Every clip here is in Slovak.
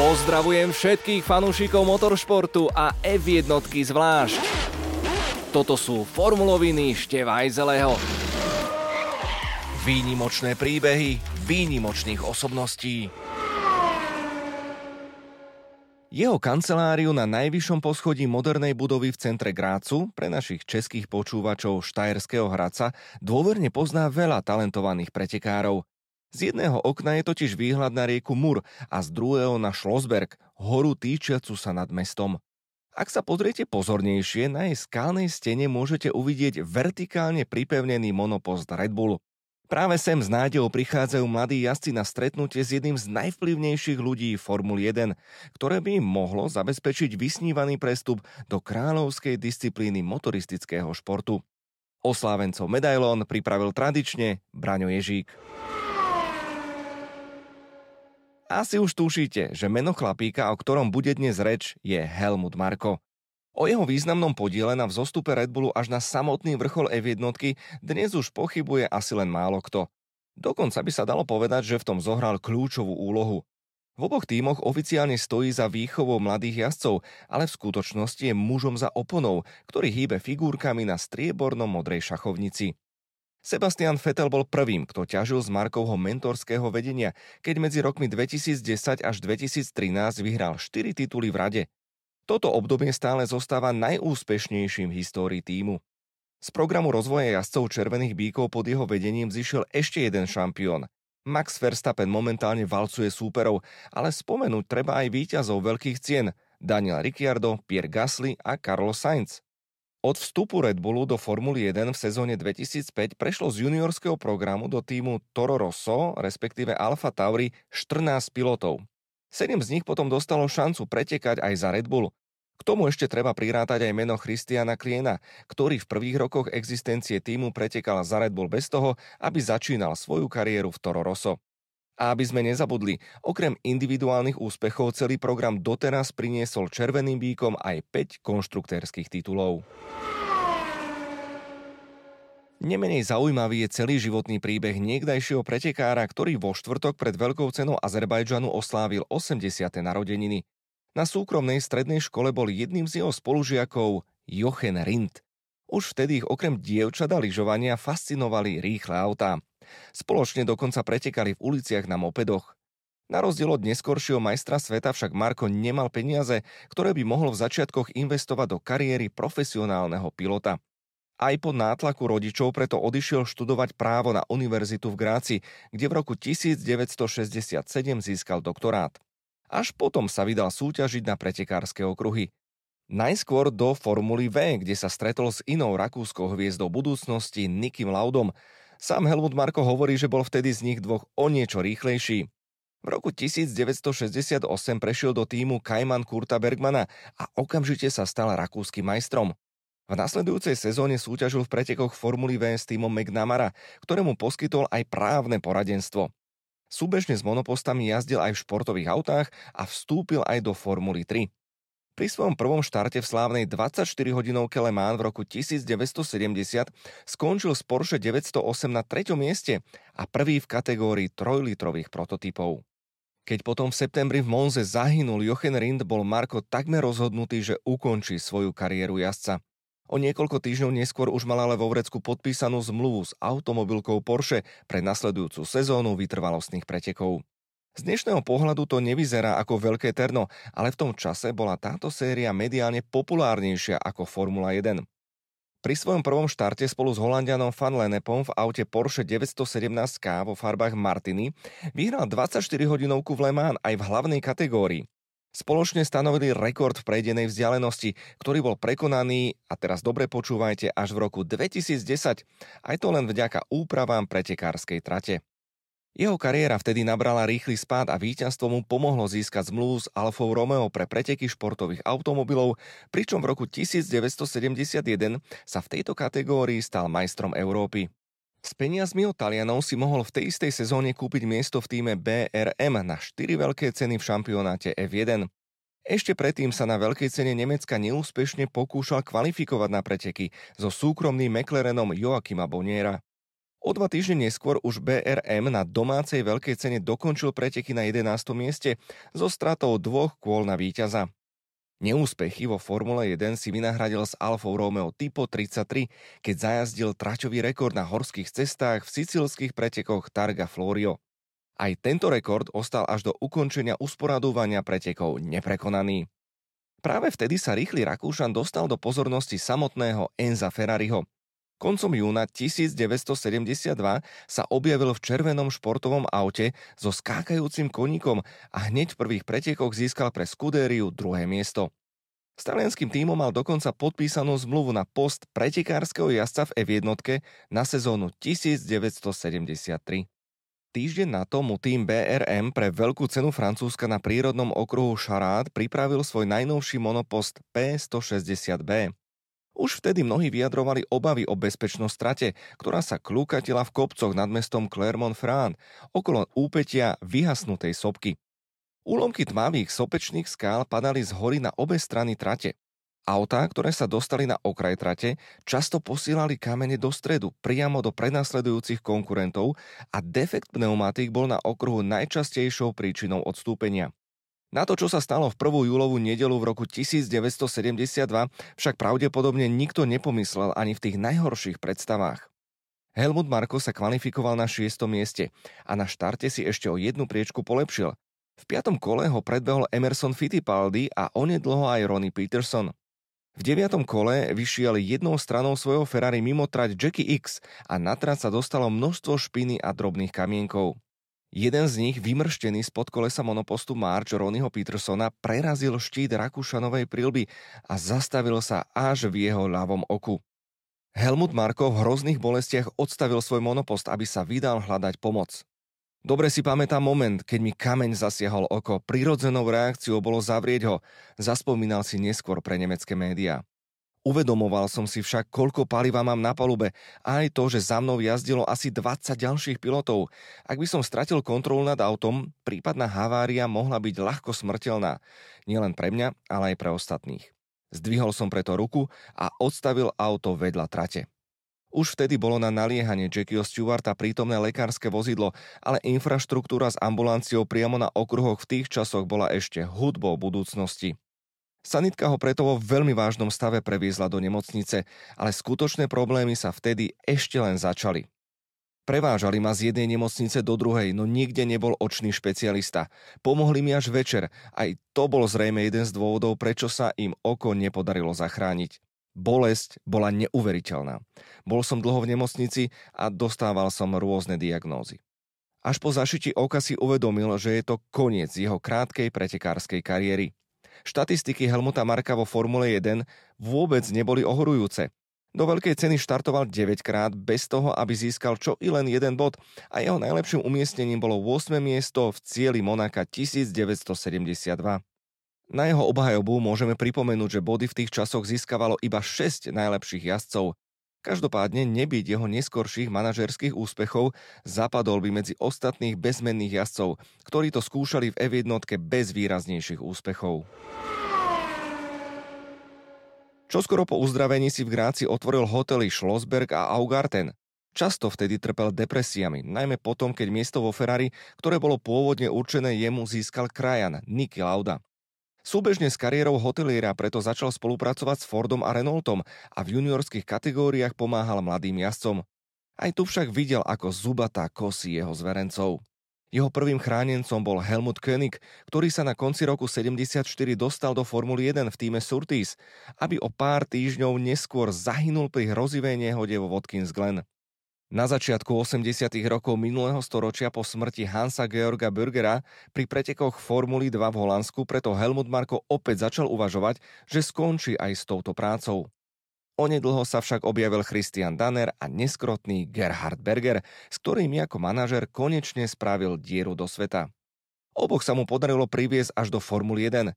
Pozdravujem všetkých fanúšikov motoršportu a F1 zvlášť. Toto sú formuloviny Števajzeleho. Výnimočné príbehy výnimočných osobností. Jeho kanceláriu na najvyššom poschodí modernej budovy v centre Grácu pre našich českých počúvačov Štajerského Hradca dôverne pozná veľa talentovaných pretekárov. Z jedného okna je totiž výhľad na rieku Mur a z druhého na Schlossberg, horu týčiacu sa nad mestom. Ak sa pozriete pozornejšie, na jej skalnej stene môžete uvidieť vertikálne pripevnený monopost Red Bull. Práve sem z nádejou prichádzajú mladí jazdci na stretnutie s jedným z najvplyvnejších ľudí Formuly 1, ktoré by im mohlo zabezpečiť vysnívaný prestup do kráľovskej disciplíny motoristického športu. Oslávencov medailón pripravil tradične Braňo Ježík. Asi už tušíte, že meno chlapíka, o ktorom bude dnes reč, je Helmut Marko. O jeho významnom podiele na vzostupe Red Bullu až na samotný vrchol F1 dnes už pochybuje asi len málo kto. Dokonca by sa dalo povedať, že v tom zohral kľúčovú úlohu. V oboch tímoch oficiálne stojí za výchovou mladých jazdcov, ale v skutočnosti je mužom za oponou, ktorý hýbe figurkami na striebornom modrej šachovnici. Sebastian Vettel bol prvým, kto ťažil z Markovho mentorského vedenia, keď medzi rokmi 2010 až 2013 vyhral 4 tituly v rade. Toto obdobie stále zostáva najúspešnejším v histórii týmu. Z programu rozvoja jazdcov Červených bíkov pod jeho vedením zišiel ešte jeden šampión. Max Verstappen momentálne valcuje súperov, ale spomenúť treba aj víťazov veľkých cien Daniel Ricciardo, Pierre Gasly a Carlos Sainz. Od vstupu Red Bullu do Formuly 1 v sezóne 2005 prešlo z juniorského programu do týmu Toro Rosso, respektíve Alfa Tauri, 14 pilotov. Sedem z nich potom dostalo šancu pretekať aj za Red Bull. K tomu ešte treba prirátať aj meno Christiana Kliena, ktorý v prvých rokoch existencie týmu pretekal za Red Bull bez toho, aby začínal svoju kariéru v Toro Rosso. A aby sme nezabudli, okrem individuálnych úspechov celý program doteraz priniesol Červeným bíkom aj 5 konštruktérskych titulov. Nemenej zaujímavý je celý životný príbeh niekdajšieho pretekára, ktorý vo štvrtok pred veľkou cenou Azerbajdžanu oslávil 80. narodeniny. Na súkromnej strednej škole bol jedným z jeho spolužiakov Jochen Rindt. Už vtedy ich okrem dievčat a lyžovania fascinovali rýchle autá. Spoločne dokonca pretekali v uliciach na mopedoch. Na rozdiel od neskoršieho majstra sveta však Marko nemal peniaze, ktoré by mohol v začiatkoch investovať do kariéry profesionálneho pilota. Aj po nátlaku rodičov preto odišiel študovať právo na univerzitu v Gráci, kde v roku 1967 získal doktorát. Až potom sa vydal súťažiť na pretekárske okruhy. Najskôr do Formuly V, kde sa stretol s inou rakúskou hviezdou budúcnosti Nikim Laudom, Sám Helmut Marko hovorí, že bol vtedy z nich dvoch o niečo rýchlejší. V roku 1968 prešiel do týmu Kajman Kurta Bergmana a okamžite sa stal rakúskym majstrom. V nasledujúcej sezóne súťažil v pretekoch Formuly V s týmom McNamara, ktorému poskytol aj právne poradenstvo. Súbežne s monopostami jazdil aj v športových autách a vstúpil aj do Formuly 3. Pri svojom prvom štarte v slávnej 24-hodinovke Le Mans v roku 1970 skončil z Porsche 908 na 3. mieste a prvý v kategórii 3-litrových prototypov. Keď potom v septembri v Monze zahynul Jochen Rindt, bol Marko takmer rozhodnutý, že ukončí svoju kariéru jazdca. O niekoľko týždňov neskôr už mal ale vo vrecku podpísanú zmluvu s automobilkou Porsche pre nasledujúcu sezónu vytrvalostných pretekov. Z dnešného pohľadu to nevyzerá ako veľké terno, ale v tom čase bola táto séria mediálne populárnejšia ako Formula 1. Pri svojom prvom štarte spolu s Holandianom Van Lennepom v aute Porsche 917K vo farbách Martiny vyhral 24-hodinovku v Le Mans aj v hlavnej kategórii. Spoločne stanovili rekord v prejdenej vzdialenosti, ktorý bol prekonaný, a teraz dobre počúvajte, až v roku 2010, aj to len vďaka úpravám pretekárskej trate. Jeho kariéra vtedy nabrala rýchly spád a víťazstvo mu pomohlo získať zmluvu s Alfou Romeo pre preteky športových automobilov, pričom v roku 1971 sa v tejto kategórii stal majstrom Európy. S peniazmi od Talianov si mohol v tej istej sezóne kúpiť miesto v týme BRM na 4 veľké ceny v šampionáte F1. Ešte predtým sa na veľkej cene Nemecka neúspešne pokúšal kvalifikovať na preteky so súkromným McLarenom Joachima Boniera. O dva týždne neskôr už BRM na domácej veľkej cene dokončil preteky na 11. mieste so stratou dvoch kôl na víťaza. Neúspechy vo Formule 1 si vynahradil s Alfou Romeo Typo 33, keď zajazdil traťový rekord na horských cestách v sicilských pretekoch Targa Florio. Aj tento rekord ostal až do ukončenia usporadúvania pretekov neprekonaný. Práve vtedy sa rýchly Rakúšan dostal do pozornosti samotného Enza Ferrariho. Koncom júna 1972 sa objavil v červenom športovom aute so skákajúcim koníkom a hneď v prvých pretekoch získal pre Scuderiu druhé miesto. S talianským tímom mal dokonca podpísanú zmluvu na post pretekárskeho jazdca v F1 na sezónu 1973. Týždeň na to mu tým BRM pre veľkú cenu Francúzska na prírodnom okruhu Charade pripravil svoj najnovší monopost P160B. Už vtedy mnohí vyjadrovali obavy o bezpečnosť strate, ktorá sa klúkatila v kopcoch nad mestom Clermont-Ferrand, okolo úpetia vyhasnutej sopky. Úlomky tmavých sopečných skál padali z hory na obe strany trate. Autá, ktoré sa dostali na okraj trate, často posielali kamene do stredu, priamo do prenasledujúcich konkurentov a defekt pneumatík bol na okruhu najčastejšou príčinou odstúpenia. Na to, čo sa stalo v 1. júlovú nedelu v roku 1972, však pravdepodobne nikto nepomyslel ani v tých najhorších predstavách. Helmut Marko sa kvalifikoval na 6. mieste a na štarte si ešte o jednu priečku polepšil. V piatom kole ho predbehol Emerson Fittipaldi a onedlho aj Ronnie Peterson. V deviatom kole vyšiel jednou stranou svojho Ferrari mimo trať Jackie X a na trať sa dostalo množstvo špiny a drobných kamienkov. Jeden z nich, vymrštený spod kolesa monopostu March Ronnieho Petersona, prerazil štít Rakúšanovej prilby a zastavil sa až v jeho ľavom oku. Helmut Marko v hrozných bolestiach odstavil svoj monopost, aby sa vydal hľadať pomoc. Dobre si pamätám moment, keď mi kameň zasiahol oko. Prirodzenou reakciou bolo zavrieť ho, zaspomínal si neskôr pre nemecké médiá. Uvedomoval som si však, koľko paliva mám na palube aj to, že za mnou jazdilo asi 20 ďalších pilotov. Ak by som stratil kontrolu nad autom, prípadná havária mohla byť ľahko smrteľná. Nielen pre mňa, ale aj pre ostatných. Zdvihol som preto ruku a odstavil auto vedľa trate. Už vtedy bolo na naliehanie Jackieho Stewarta prítomné lekárske vozidlo, ale infraštruktúra s ambulanciou priamo na okruhoch v tých časoch bola ešte hudbou budúcnosti. Sanitka ho preto vo veľmi vážnom stave previezla do nemocnice, ale skutočné problémy sa vtedy ešte len začali. Prevážali ma z jednej nemocnice do druhej, no nikde nebol očný špecialista. Pomohli mi až večer, aj to bol zrejme jeden z dôvodov, prečo sa im oko nepodarilo zachrániť. Bolesť bola neuveriteľná. Bol som dlho v nemocnici a dostával som rôzne diagnózy. Až po zašiti oka si uvedomil, že je to koniec jeho krátkej pretekárskej kariéry. Štatistiky Helmuta Marka vo Formule 1 vôbec neboli ohorujúce. Do veľkej ceny štartoval 9 krát bez toho, aby získal čo i len jeden bod a jeho najlepším umiestnením bolo 8. miesto v cieli Monaka 1972. Na jeho obhajobu môžeme pripomenúť, že body v tých časoch získavalo iba 6 najlepších jazdcov Každopádne nebyť jeho neskorších manažerských úspechov, zapadol by medzi ostatných bezmenných jazdcov, ktorí to skúšali v F1 bez výraznejších úspechov. Čoskoro po uzdravení si v Gráci otvoril hotely Schlossberg a Augarten. Často vtedy trpel depresiami, najmä potom, keď miesto vo Ferrari, ktoré bolo pôvodne určené jemu, získal krajan Niki Lauda. Súbežne s kariérou hoteliera preto začal spolupracovať s Fordom a Renaultom a v juniorských kategóriách pomáhal mladým jazdcom. Aj tu však videl, ako zubatá kosí jeho zverencov. Jeho prvým chránencom bol Helmut König, ktorý sa na konci roku 74 dostal do Formuly 1 v týme Surtees, aby o pár týždňov neskôr zahynul pri hrozivej nehode vo Watkins Glen. Na začiatku 80. rokov minulého storočia po smrti Hansa Georga Bürgera pri pretekoch Formuly 2 v Holandsku preto Helmut Marko opäť začal uvažovať, že skončí aj s touto prácou. Onedlho sa však objavil Christian Danner a neskrotný Gerhard Berger, s ktorými ako manažer konečne spravil dieru do sveta. Oboch sa mu podarilo priviesť až do Formuly 1,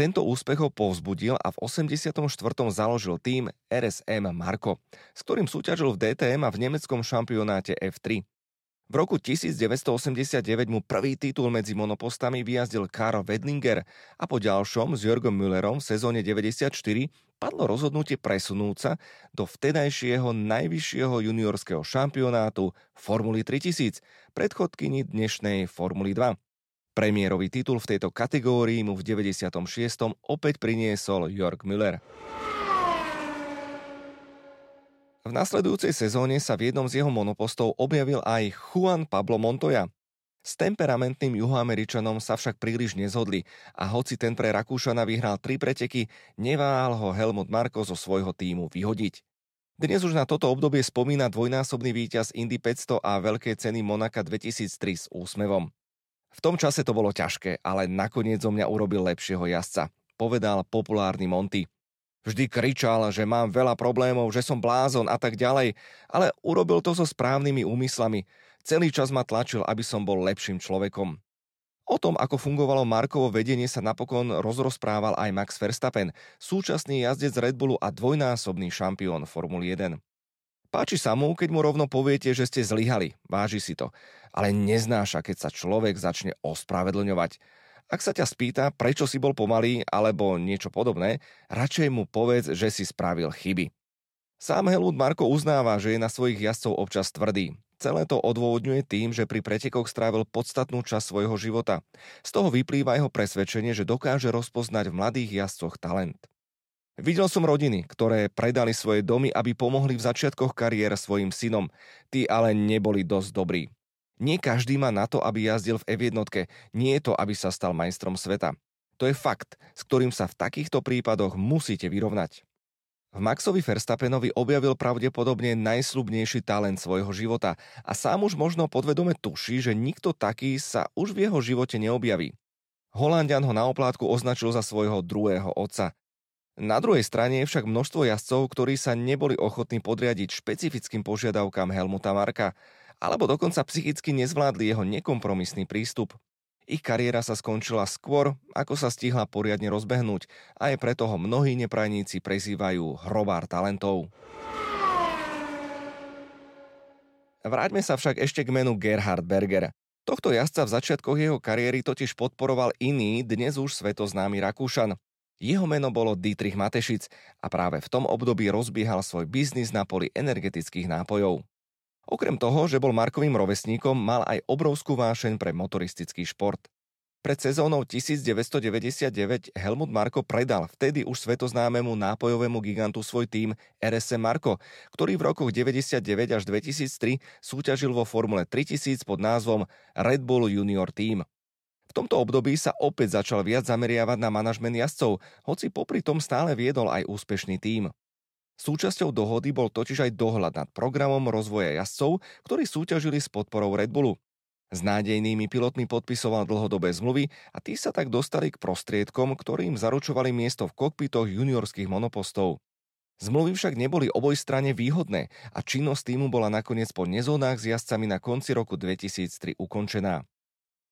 tento úspech ho povzbudil a v 84. založil tým RSM Marko, s ktorým súťažil v DTM a v nemeckom šampionáte F3. V roku 1989 mu prvý titul medzi monopostami vyjazdil Karl Wedlinger a po ďalšom s Jörgom Müllerom v sezóne 94 padlo rozhodnutie presunúť sa do vtedajšieho najvyššieho juniorského šampionátu Formuly 3000, predchodkyni dnešnej Formuly 2. Premiérový titul v tejto kategórii mu v 96. opäť priniesol Jörg Müller. V nasledujúcej sezóne sa v jednom z jeho monopostov objavil aj Juan Pablo Montoya. S temperamentným juhoameričanom sa však príliš nezhodli a hoci ten pre Rakúšana vyhral tri preteky, neváhal ho Helmut Marko zo svojho týmu vyhodiť. Dnes už na toto obdobie spomína dvojnásobný víťaz Indy 500 a veľké ceny Monaka 2003 s úsmevom. V tom čase to bolo ťažké, ale nakoniec zo mňa urobil lepšieho jazdca, povedal populárny Monty. Vždy kričal, že mám veľa problémov, že som blázon a tak ďalej, ale urobil to so správnymi úmyslami. Celý čas ma tlačil, aby som bol lepším človekom. O tom, ako fungovalo Markovo vedenie, sa napokon rozrozprával aj Max Verstappen, súčasný jazdec Red Bullu a dvojnásobný šampión Formuly 1. Páči sa mu, keď mu rovno poviete, že ste zlyhali, váži si to, ale neznáša, keď sa človek začne ospravedlňovať. Ak sa ťa spýta, prečo si bol pomalý alebo niečo podobné, radšej mu povedz, že si spravil chyby. Sám Helmut Marko uznáva, že je na svojich jazdcov občas tvrdý. Celé to odôvodňuje tým, že pri pretekoch strávil podstatnú časť svojho života. Z toho vyplýva jeho presvedčenie, že dokáže rozpoznať v mladých jazdcoch talent. Videl som rodiny, ktoré predali svoje domy, aby pomohli v začiatkoch kariér svojim synom. Tí ale neboli dosť dobrí. Nie každý má na to, aby jazdil v F1, nie je to, aby sa stal majstrom sveta. To je fakt, s ktorým sa v takýchto prípadoch musíte vyrovnať. V Maxovi Verstappenovi objavil pravdepodobne najslubnejší talent svojho života a sám už možno podvedome tuší, že nikto taký sa už v jeho živote neobjaví. Holandian ho na oplátku označil za svojho druhého otca. Na druhej strane je však množstvo jazdcov, ktorí sa neboli ochotní podriadiť špecifickým požiadavkám Helmuta Marka alebo dokonca psychicky nezvládli jeho nekompromisný prístup. Ich kariéra sa skončila skôr, ako sa stihla poriadne rozbehnúť a aj preto ho mnohí neprajníci prezývajú hrobár talentov. Vráťme sa však ešte k menu Gerhard Berger. Tohto jazdca v začiatkoch jeho kariéry totiž podporoval iný, dnes už svetoznámy Rakúšan. Jeho meno bolo Dietrich Matešic a práve v tom období rozbiehal svoj biznis na poli energetických nápojov. Okrem toho, že bol Markovým rovesníkom, mal aj obrovskú vášeň pre motoristický šport. Pred sezónou 1999 Helmut Marko predal vtedy už svetoznámemu nápojovému gigantu svoj tým RSM Marko, ktorý v rokoch 99 až 2003 súťažil vo Formule 3000 pod názvom Red Bull Junior Team. V tomto období sa opäť začal viac zameriavať na manažment jazdcov, hoci popri tom stále viedol aj úspešný tím. Súčasťou dohody bol totiž aj dohľad nad programom rozvoja jazdcov, ktorí súťažili s podporou Red Bullu. S nádejnými pilotmi podpisoval dlhodobé zmluvy a tí sa tak dostali k prostriedkom, ktorým zaručovali miesto v kokpitoch juniorských monopostov. Zmluvy však neboli obojstranne výhodné a činnosť týmu bola nakoniec po nezónach s jazdcami na konci roku 2003 ukončená.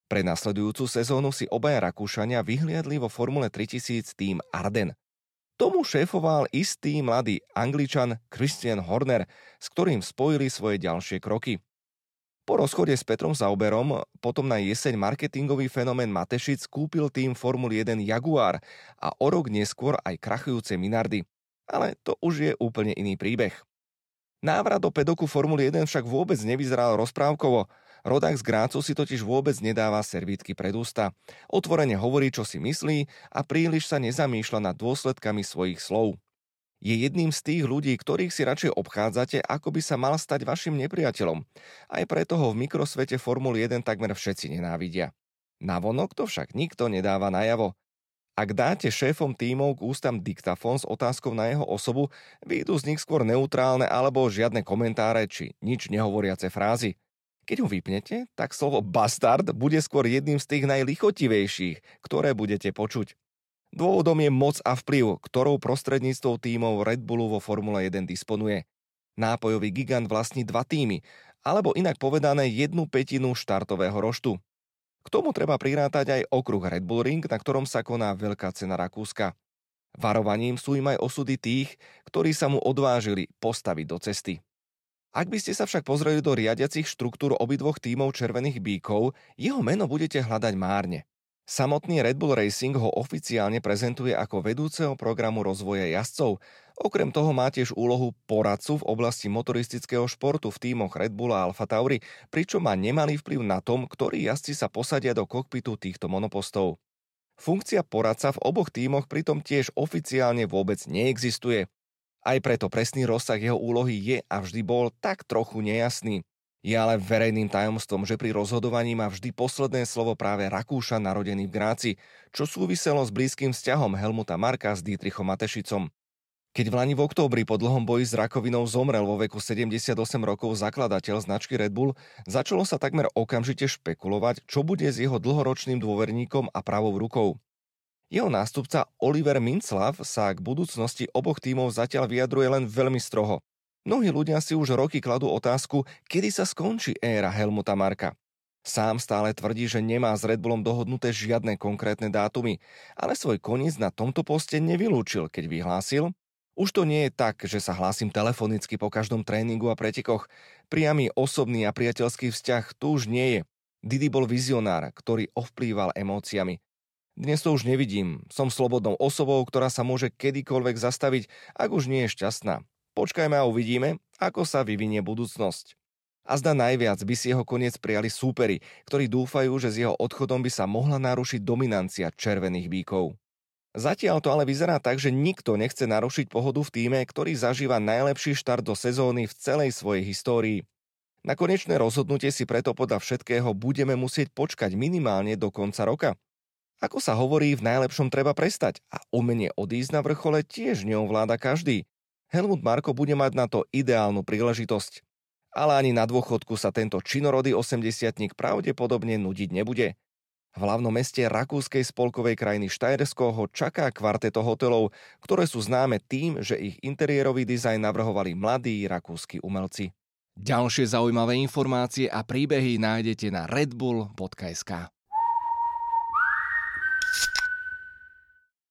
Pre nasledujúcu sezónu si obaja Rakúšania vyhliadli vo Formule 3000 tým Arden. Tomu šéfoval istý mladý angličan Christian Horner, s ktorým spojili svoje ďalšie kroky. Po rozchode s Petrom Zauberom potom na jeseň marketingový fenomén Matešic kúpil tým Formuly 1 Jaguar a o rok neskôr aj krachujúce Minardy. Ale to už je úplne iný príbeh. Návrat do pedoku Formuly 1 však vôbec nevyzeral rozprávkovo – Rodák z Grácu si totiž vôbec nedáva servítky pred ústa. Otvorene hovorí, čo si myslí a príliš sa nezamýšľa nad dôsledkami svojich slov. Je jedným z tých ľudí, ktorých si radšej obchádzate, ako by sa mal stať vašim nepriateľom. Aj preto ho v mikrosvete Formul 1 takmer všetci nenávidia. Navonok to však nikto nedáva najavo. Ak dáte šéfom tímov k ústam diktafón s otázkou na jeho osobu, výjdu z nich skôr neutrálne alebo žiadne komentáre či nič nehovoriace frázy. Keď ho vypnete, tak slovo bastard bude skôr jedným z tých najlichotivejších, ktoré budete počuť. Dôvodom je moc a vplyv, ktorou prostredníctvom tímov Red Bullu vo Formule 1 disponuje. Nápojový gigant vlastní dva týmy, alebo inak povedané jednu petinu štartového roštu. K tomu treba prirátať aj okruh Red Bull Ring, na ktorom sa koná veľká cena Rakúska. Varovaním sú im aj osudy tých, ktorí sa mu odvážili postaviť do cesty. Ak by ste sa však pozreli do riadiacich štruktúr obidvoch tímov Červených bíkov, jeho meno budete hľadať márne. Samotný Red Bull Racing ho oficiálne prezentuje ako vedúceho programu rozvoja jazdcov. Okrem toho má tiež úlohu poradcu v oblasti motoristického športu v tímoch Red Bull a Alfa Tauri, pričom má nemalý vplyv na tom, ktorí jazdci sa posadia do kokpitu týchto monopostov. Funkcia poradca v oboch tímoch pritom tiež oficiálne vôbec neexistuje. Aj preto presný rozsah jeho úlohy je a vždy bol tak trochu nejasný. Je ale verejným tajomstvom, že pri rozhodovaní má vždy posledné slovo práve Rakúša narodený v Gráci, čo súviselo s blízkym vzťahom Helmuta Marka s Dietrichom Matešicom. Keď v Lani v októbri po dlhom boji s rakovinou zomrel vo veku 78 rokov zakladateľ značky Red Bull, začalo sa takmer okamžite špekulovať, čo bude s jeho dlhoročným dôverníkom a pravou rukou. Jeho nástupca Oliver Minclav sa k budúcnosti oboch tímov zatiaľ vyjadruje len veľmi stroho. Mnohí ľudia si už roky kladú otázku, kedy sa skončí éra Helmuta Marka. Sám stále tvrdí, že nemá s Red Bullom dohodnuté žiadne konkrétne dátumy, ale svoj koniec na tomto poste nevylúčil, keď vyhlásil, už to nie je tak, že sa hlásim telefonicky po každom tréningu a pretekoch. Priamy osobný a priateľský vzťah tu už nie je. Didi bol vizionár, ktorý ovplýval emóciami. Dnes to už nevidím. Som slobodnou osobou, ktorá sa môže kedykoľvek zastaviť, ak už nie je šťastná. Počkajme a uvidíme, ako sa vyvinie budúcnosť. A zda najviac by si jeho koniec prijali súperi, ktorí dúfajú, že s jeho odchodom by sa mohla narušiť dominancia červených bíkov. Zatiaľ to ale vyzerá tak, že nikto nechce narušiť pohodu v týme, ktorý zažíva najlepší štart do sezóny v celej svojej histórii. Na konečné rozhodnutie si preto podľa všetkého budeme musieť počkať minimálne do konca roka. Ako sa hovorí, v najlepšom treba prestať a umenie odísť na vrchole tiež neovláda každý. Helmut Marko bude mať na to ideálnu príležitosť. Ale ani na dôchodku sa tento činorodý 80 pravdepodobne nudiť nebude. V hlavnom meste rakúskej spolkovej krajiny Štajersko ho čaká kvarteto hotelov, ktoré sú známe tým, že ich interiérový dizajn navrhovali mladí rakúsky umelci. Ďalšie zaujímavé informácie a príbehy nájdete na redbull.sk.